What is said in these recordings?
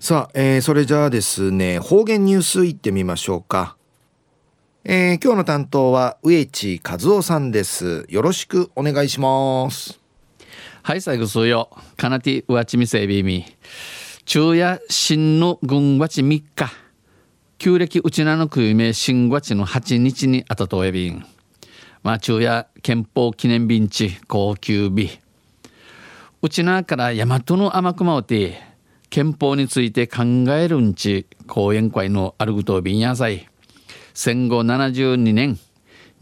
さあ、えー、それじゃあですね方言ニュースいってみましょうか、えー、今日の担当は植地和夫さんです。よろしくお願いします。はい最後数よかなてうわちみせびみ。昼夜新の軍わち3日旧暦うちなのくいめ新わちの8日にあたとえびん。まあ昼夜憲法記念日地高級日。うちなから大和の天熊をて憲法について考えるんち講演会のあるぐとびんやさい。戦後72年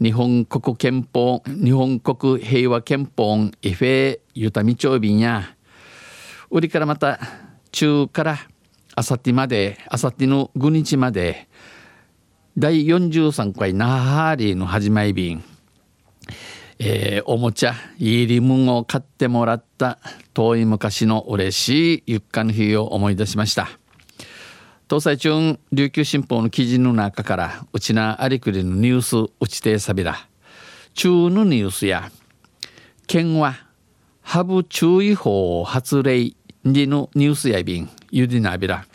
日本国憲法日本国平和憲法イフェユタミチョビンや売りからまた中からあさってまであさっての5日まで第43回ナハーリーの始まり便えー、おもちゃイーリムンを買ってもらった遠い昔の嬉しいゆっかの日を思い出しました。東西中琉球新報の記事の中からうちなありくりのニュースうちてさびら中のニュースや県はハブ注意報を発令にのニュースやびんゆでなびら。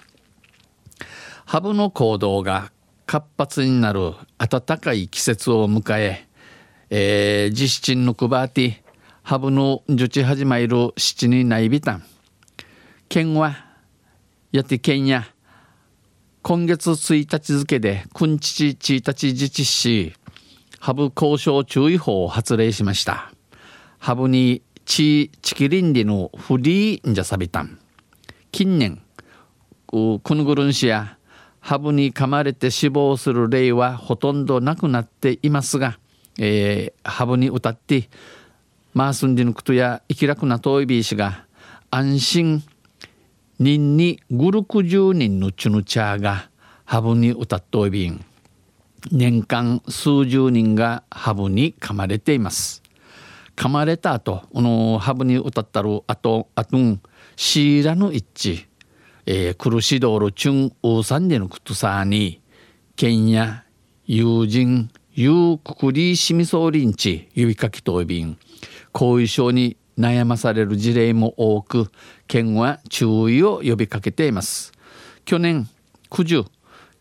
ハブの行動が活発になる暖かい季節を迎ええー、実質のくばあてハブの受ち始まる七にないびたん。県はやて県や今月1日付で君父1日自治しハブ交渉注意報を発令しました。ハブにチチキリンリのフリーンジャサビタン。近年クヌグルン市やハブに噛まれて死亡する例はほとんどなくなっていますがえー、ハブに歌ってマースンディヌクトや生き楽な遠いビーシが安心人にグルク10人のチュヌチャーがハブに歌っといびん。年間数十人がハブに噛まれています。噛まれた後このハブに歌ったるあとあとんシーラの一致。えー、苦しどるチュンウーサンデのクトサーに県や友人いうくくりしみそうりんち指かきとびん後遺症に悩まされる事例も多く県は注意を呼びかけています。去年九十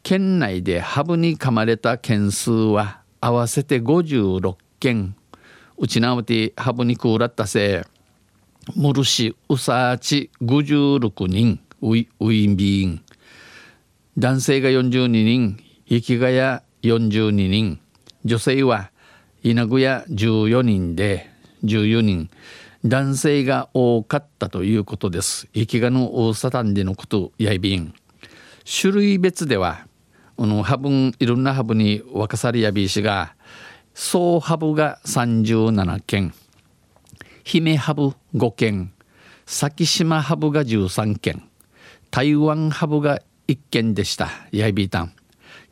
県内でハブに噛まれた件数は合わせて56件うちなうてハブにくうらったせい。ムルシウサーチ56人。ウィウィンビーン男性が42人生きがや42人。女性は稲具屋14人で14人男性が多かったということです。生きがの大サタンでのことやいびん。種類別ではこのハブンいろんなハブに若さりやびしが総ハブが37件姫ハブ5件先島ハブが13件台湾ハブが1件でした。やいびいたん。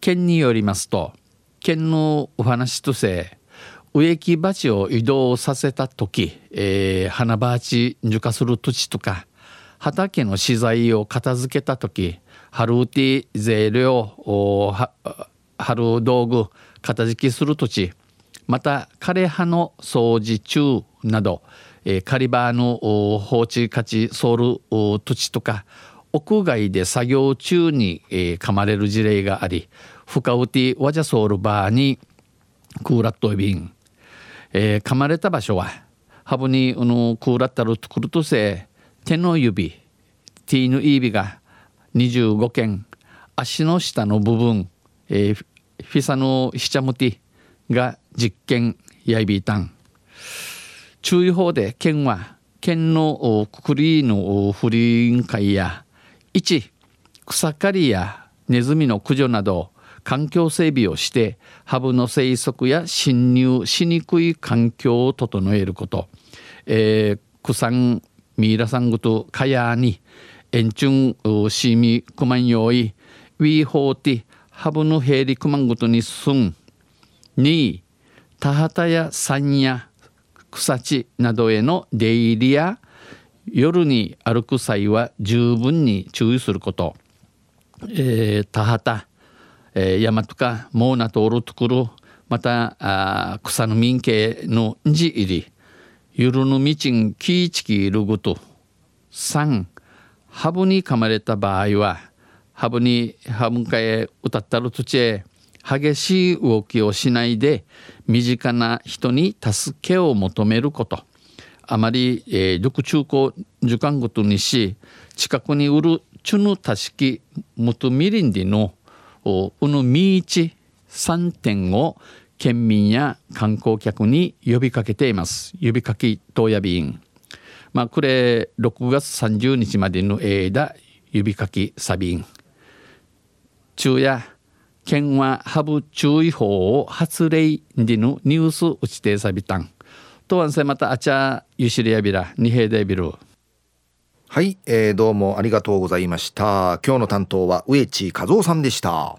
県によりますと県のお話として植木鉢を移動させた時、えー、花鉢受化する土地とか畑の資材を片付けた時春打ち税料春道具片付けする土地また枯葉の掃除中など、えー、狩り場の放置価値ソウル土地とか屋外で作業中に、えー、噛まれる事例があり深ウティワジャソールバーにクーラットビン、えー、噛まれた場所はハブにあのクーラッタルとくるとせ手の指ティーヌイービが25件足の下の部分、えー、フィサのヒチャムティが実験やいびいたん。注意報で県は県のくくりの不倫会や1草刈りやネズミの駆除など環境整備をしてハブの生息や侵入しにくい環境を整えること、えー、クサンミイラサングとカヤにエンチュンシミクマンヨイウィーホーティハブのヘリクマングとにすんに田畑や山や草地などへの出入りや夜に歩く際は十分に注意すること、えー、田畑。えー、山とかモーナとおるところまたあ草の民家のじ入りゆるのみちんきいちきいるごと三ハブに噛まれた場合はハブにハブかへ歌ったる土地へ激しい動きをしないで身近な人に助けを求めること。あまり、えー、緑中高時間ごとにし近くに売るチュヌタシキムトミリンディのうぬみいち3点を県民や観光客に呼びかけています。呼びかけ当夜便。まあこれ6月30日までの間呼びかけサビン昼夜県はハブ注意報を発令でのニュース打ちてさびた。んとわんせまたあちゃゆしりやびらにへいでびるはい、えー、どうもありがとうございました。今日の担当は植地和夫さんでした。